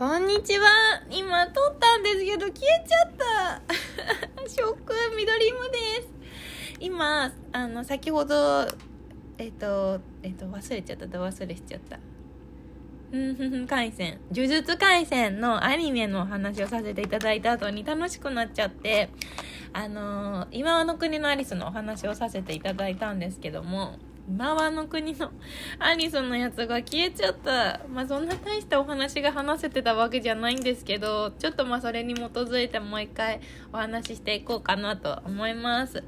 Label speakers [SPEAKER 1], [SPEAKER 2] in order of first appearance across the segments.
[SPEAKER 1] こんにちは。今撮ったんですけど消えちゃった。ショック。緑芋です。今あの先ほどえっ、とえっ、と忘れちゃった。忘れしちゃった。うんふふ回戦呪術廻戦のアニメのお話をさせていただいた後に楽しくなっちゃって。あのー、今はの国のアリスのお話をさせていただいたんですけども。今はの国のアリスのやつが消えちゃった。まあそんな大したお話が話せてたわけじゃないんですけど、ちょっとまあそれに基づいてもう一回お話ししていこうかなと思います。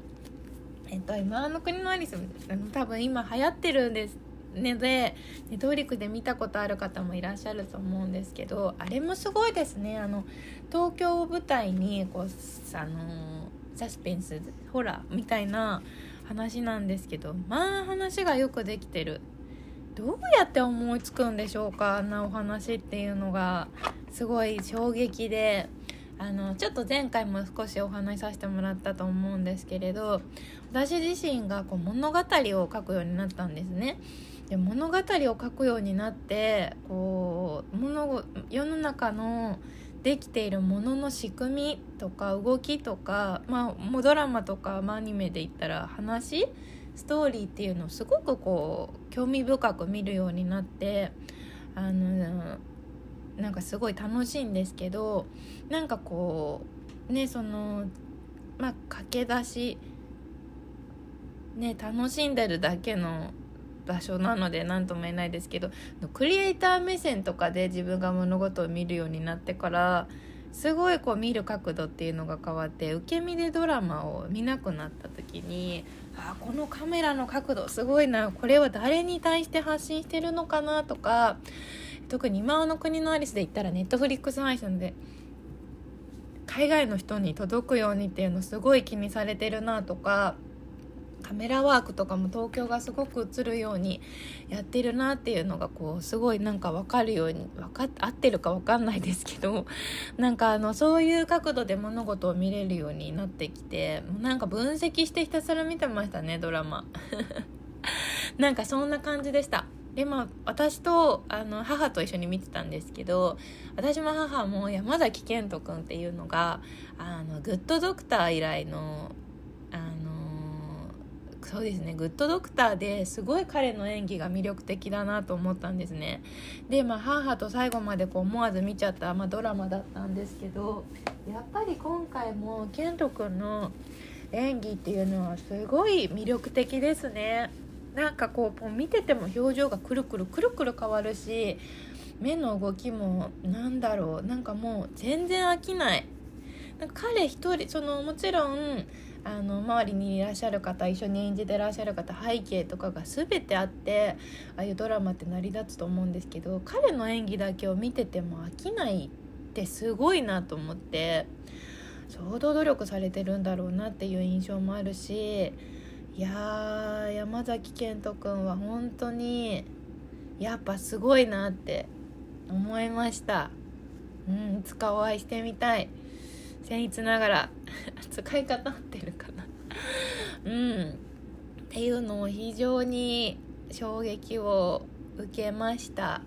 [SPEAKER 1] えっと、今の国のアリス、あの多分今流行ってるんですねで、ネトリックで見たことある方もいらっしゃると思うんですけど、あれもすごいですね。あの、東京を舞台に、こう、あの、サスペンス、ホラーみたいな、話なんですけどまあ話がよくできてる。どうやって思いつくんでしょうかあんなお話っていうのが。すごい衝撃で。あのちょっと前回も少しお話しさせてもらったと思うんですけれど私自身がこう物語を書くようになったんですね。で物語を書くようになってこう物世の中のできているものの仕組みとか動きとか、まあ、もうドラマとか、まあ、アニメで言ったら話ストーリーっていうのをすごくこう興味深く見るようになってあのなんかすごい楽しいんですけどなんかこうねそのまあ駆け出しね楽しんでるだけの場所なので何とも言えないですけどクリエイター目線とかで自分が物事を見るようになってからすごいこう見る角度っていうのが変わって受け身でドラマを見なくなった時にあこのカメラの角度すごいなこれは誰に対して発信してるのかなとか特に今の国のアリスで言ったらネットフリックス配信で海外の人に届くようにっていうのすごい気にされてるなとかカメラワークとかも東京がすごく映るようにやってるなっていうのがこうすごいなんか分かるように分か合ってるか分かんないですけど なんかあのそういう角度で物事を見れるようになってきてなんか分析してひたすら見てましたねドラマ。なんかそんな感じでした。でまあ私とあの母と一緒に見てたんですけど私も母も山崎賢人君っていうのがあのグッドドクター以来のそうですね。グッドドクターですごい彼の演技が魅力的だなと思ったんですね。でまあ母と最後までこう思わず見ちゃった、まあ、ドラマだったんですけどやっぱり今回も健人君の演技っていうのはすごい魅力的ですね。なんかこう見てても表情がくるくるくるくる変わるし目の動きもなんだろうなんかもう全然飽きない。なんか彼一人そのもちろんあの周りにいらっしゃる方一緒に演じてらっしゃる方背景とかが全てあってああいうドラマって成り立つと思うんですけど彼の演技だけを見てても飽きないってすごいなと思って相当努力されてるんだろうなっていう印象もあるしいや山崎賢人君は本当にやっぱすごいなって思いました。うんいつかお会いしてみたい。僭越ながら 使い方合ってる。うん。っていうのを非常に衝撃を受けました。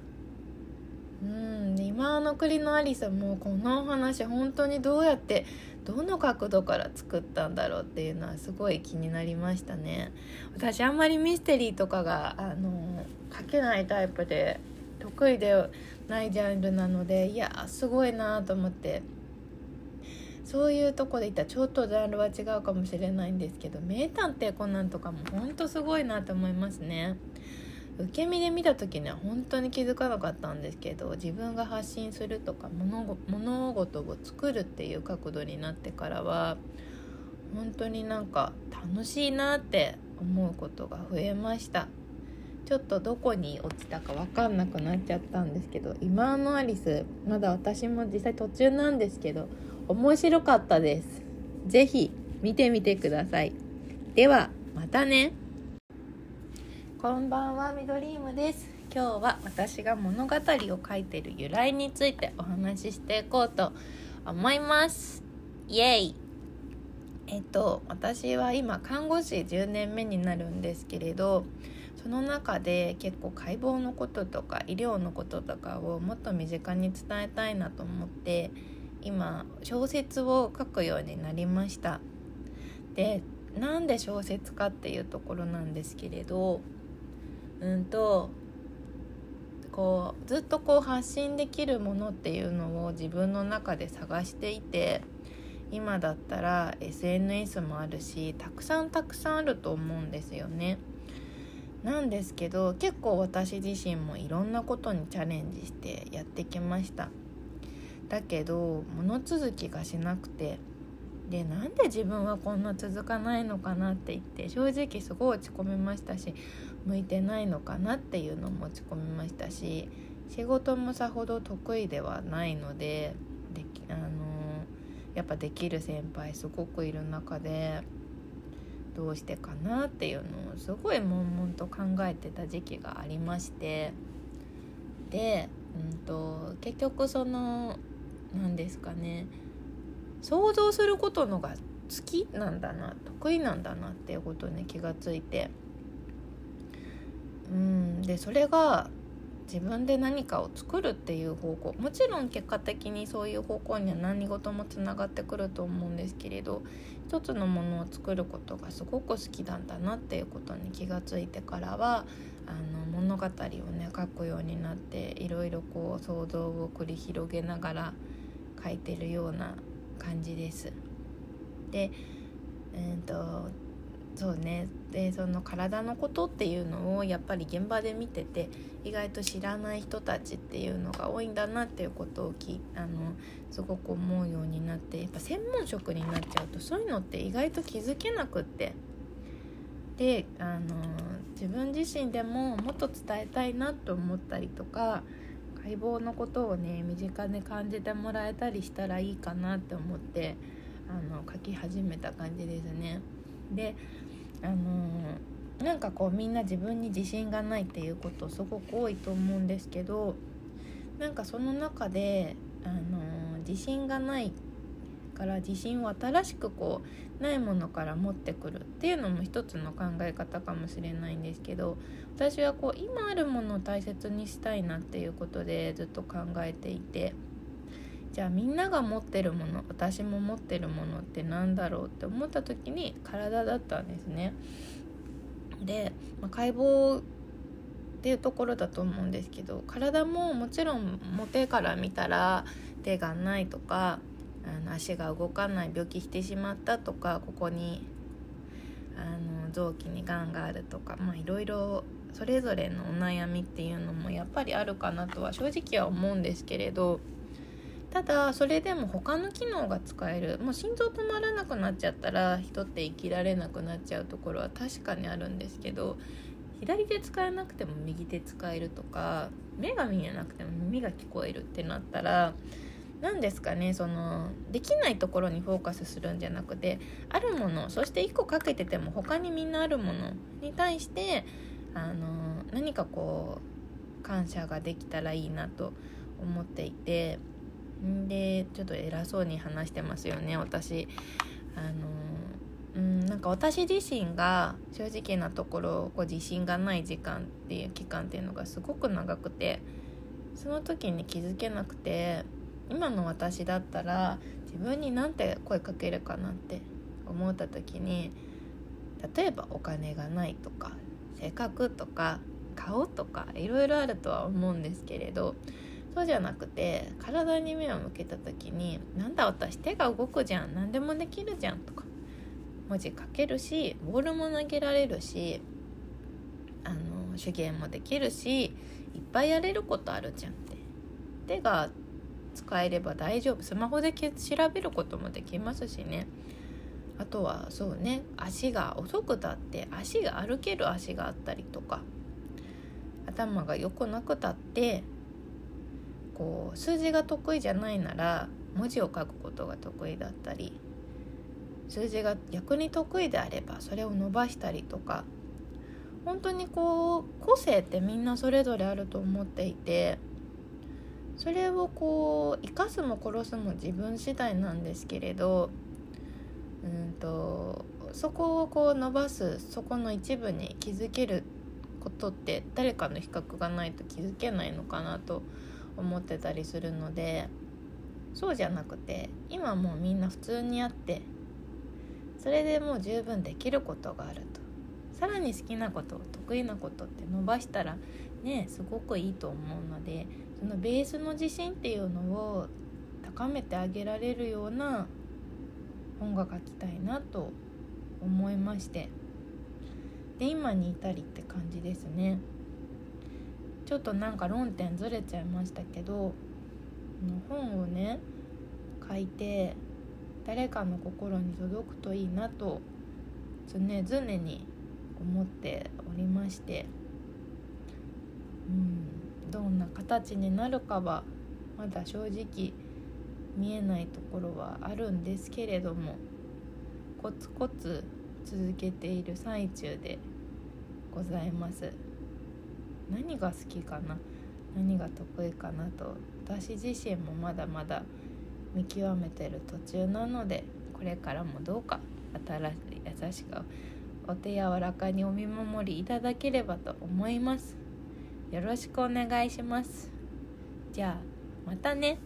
[SPEAKER 1] うん。今の栗のアリスもこのお話本当にどうやってどの角度から作ったんだろうっていうのはすごい気になりましたね。私あんまりミステリーとかがあの書けないタイプで得意ではないジャンルなのでいやすごいなと思ってそういうとこでいったらちょっとジャンルは違うかもしれないんですけど名探偵コナンとかもほんとすごいなと思いますね。受け身で見た時には本当に気づかなかったんですけど自分が発信するとか物物事を作るっていう角度になってからは本当になんか楽しいなって思うことが増えました。ちょっとどこに落ちたか分かんなくなっちゃったんですけど今のアリスまだ私も実際途中なんですけど面白かったです。ぜひ見てみてください。では、またね。こんばんは、ミドリームです。今日は私が物語を書いてる由来についてお話ししていこうと思います。イエイえっと、私は今看護師10年目になるんですけれどその中で結構解剖のこととか医療のこととかをもっと身近に伝えたいなと思って今小説を書くようになりましたでなんで小説かっていうところなんですけれどうんとこうずっとこう発信できるものっていうのを自分の中で探していて今だったら SNS もあるしたくさんたくさんあると思うんですよね。なんですけど結構私自身もいろんなことにチャレンジしてやってきましただけど物続きがしなくて。でなんで自分はこんな続かないのかなって言って正直すごい落ち込みましたし向いてないのかなっていうのも落ち込みましたし仕事もさほど得意ではないのでできあのやっぱできる先輩すごくいる中でどうしてかなっていうのをすごい悶々と考えてた時期がありまして。で、うんと、結局その何ですかね。想像することのが好きなんだな得意なんだなっていうことに気がついて。うんでそれが自分で何かを作るっていう方向。もちろん結果的にそういう方向には何事もつながってくると思うんですけれど一つのものを作ることがすごく好きなんだなっていうことに気がついてからはあの物語をね書くようになっていろいろこう想像を繰り広げながら書いてるような感じです。でえーとそうねでその体のことっていうのをやっぱり現場で見てて意外と知らない人たちっていうのが多いんだなっていうことをきあのすごく思うようになってやっぱ専門職になっちゃうとそういうのって意外と気づけなくってであの自分自身でももっと伝えたいなと思ったりとか相棒のことをね身近に感じてもらえたりしたらいいかなって思ってあの書き始めた感じですね。であのー、なんかこうみんな自分に自信がないっていうことすごく多いと思うんですけどなんかその中で、あのー、自信がないから自信を新しくこうないものから持ってくるっていうのも一つの考え方かもしれないんですけど私はこう今あるものを大切にしたいなっていうことでずっと考えていてじゃあみんなが持ってるもの私も持ってるものって何だろうって思った時に体だったんですね。で、まあ、解剖っていうところだと思うんですけど体ももちろんも手から見たら手がないとかあの足が動かない病気してしまったとかここにあの臓器にがんがあるとかまあいろいろそれぞれのお悩みっていうのもやっぱりあるかなとは正直は思うんですけれどただそれでも他の機能が使えるもう心臓止まらなくなっちゃったら人って生きられなくなっちゃうところは確かにあるんですけど左手使えなくても右手使えるとか目が見えなくても耳が聞こえるってなったら何ですかねそのできないところにフォーカスするんじゃなくてあるものそして1個かけてても他にみんなあるものに対してあの何かこう感謝ができたらいいなと思っていてんでちょっと偉そうに話してますよね私。あのうんなんか私自身が正直なところこう自信がない時間っていう期間っていうのがすごく長くてその時に気づけなくて今の私だったら自分になんて声かけるかなって思った時に例えばお金がないとか性格とか顔とかいろいろあるとは思うんですけれどそうじゃなくて体に目を向けた時に「なんだ私手が動くじゃん何でもできるじゃん」とか文字書けるしボールも投げられるしあの手芸もできるしいっぱいやれることあるじゃんって。手が使えれば大丈夫。スマホで調べることもできますしね。あとはそうね足が遅くたって足が歩ける足があったりとか頭が良くなくたってこう数字が得意じゃないなら文字を書くことが得意だったり数字が逆に得意であればそれを伸ばしたりとか本当にこう個性ってみんなそれぞれあると思っていてそれをこう生かすも殺すも自分次第なんですけれどうんとそこをこう伸ばすそこの一部に気づけることって誰かの比較がないと気づけないのかなと思ってたりするのでそうじゃなくて今もうみんな普通にあってそれでもう十分できることがあると。さらに好きなこと得意なことって伸ばしたらねすごくいいと思うのでそのベースの自信っていうのを高めてあげられるような本が書きたいなと思いまして。で今に至りって感じですね。ちょっとなんか論点ずれちゃいましたけど本をね書いて誰かの心に届くといいなと常々に思っておりまして。うん。どんな形になるかはまだ正直見えないところはあるんですけれどもコツコツ続けている最中でございます。何が好きかな？何が得意かなと私自身もまだまだ見極めてる途中なのでこれからもどうか新しい優しくお手柔らかにお見守りいただければと思います。よろしくお願いします。じゃあまたね。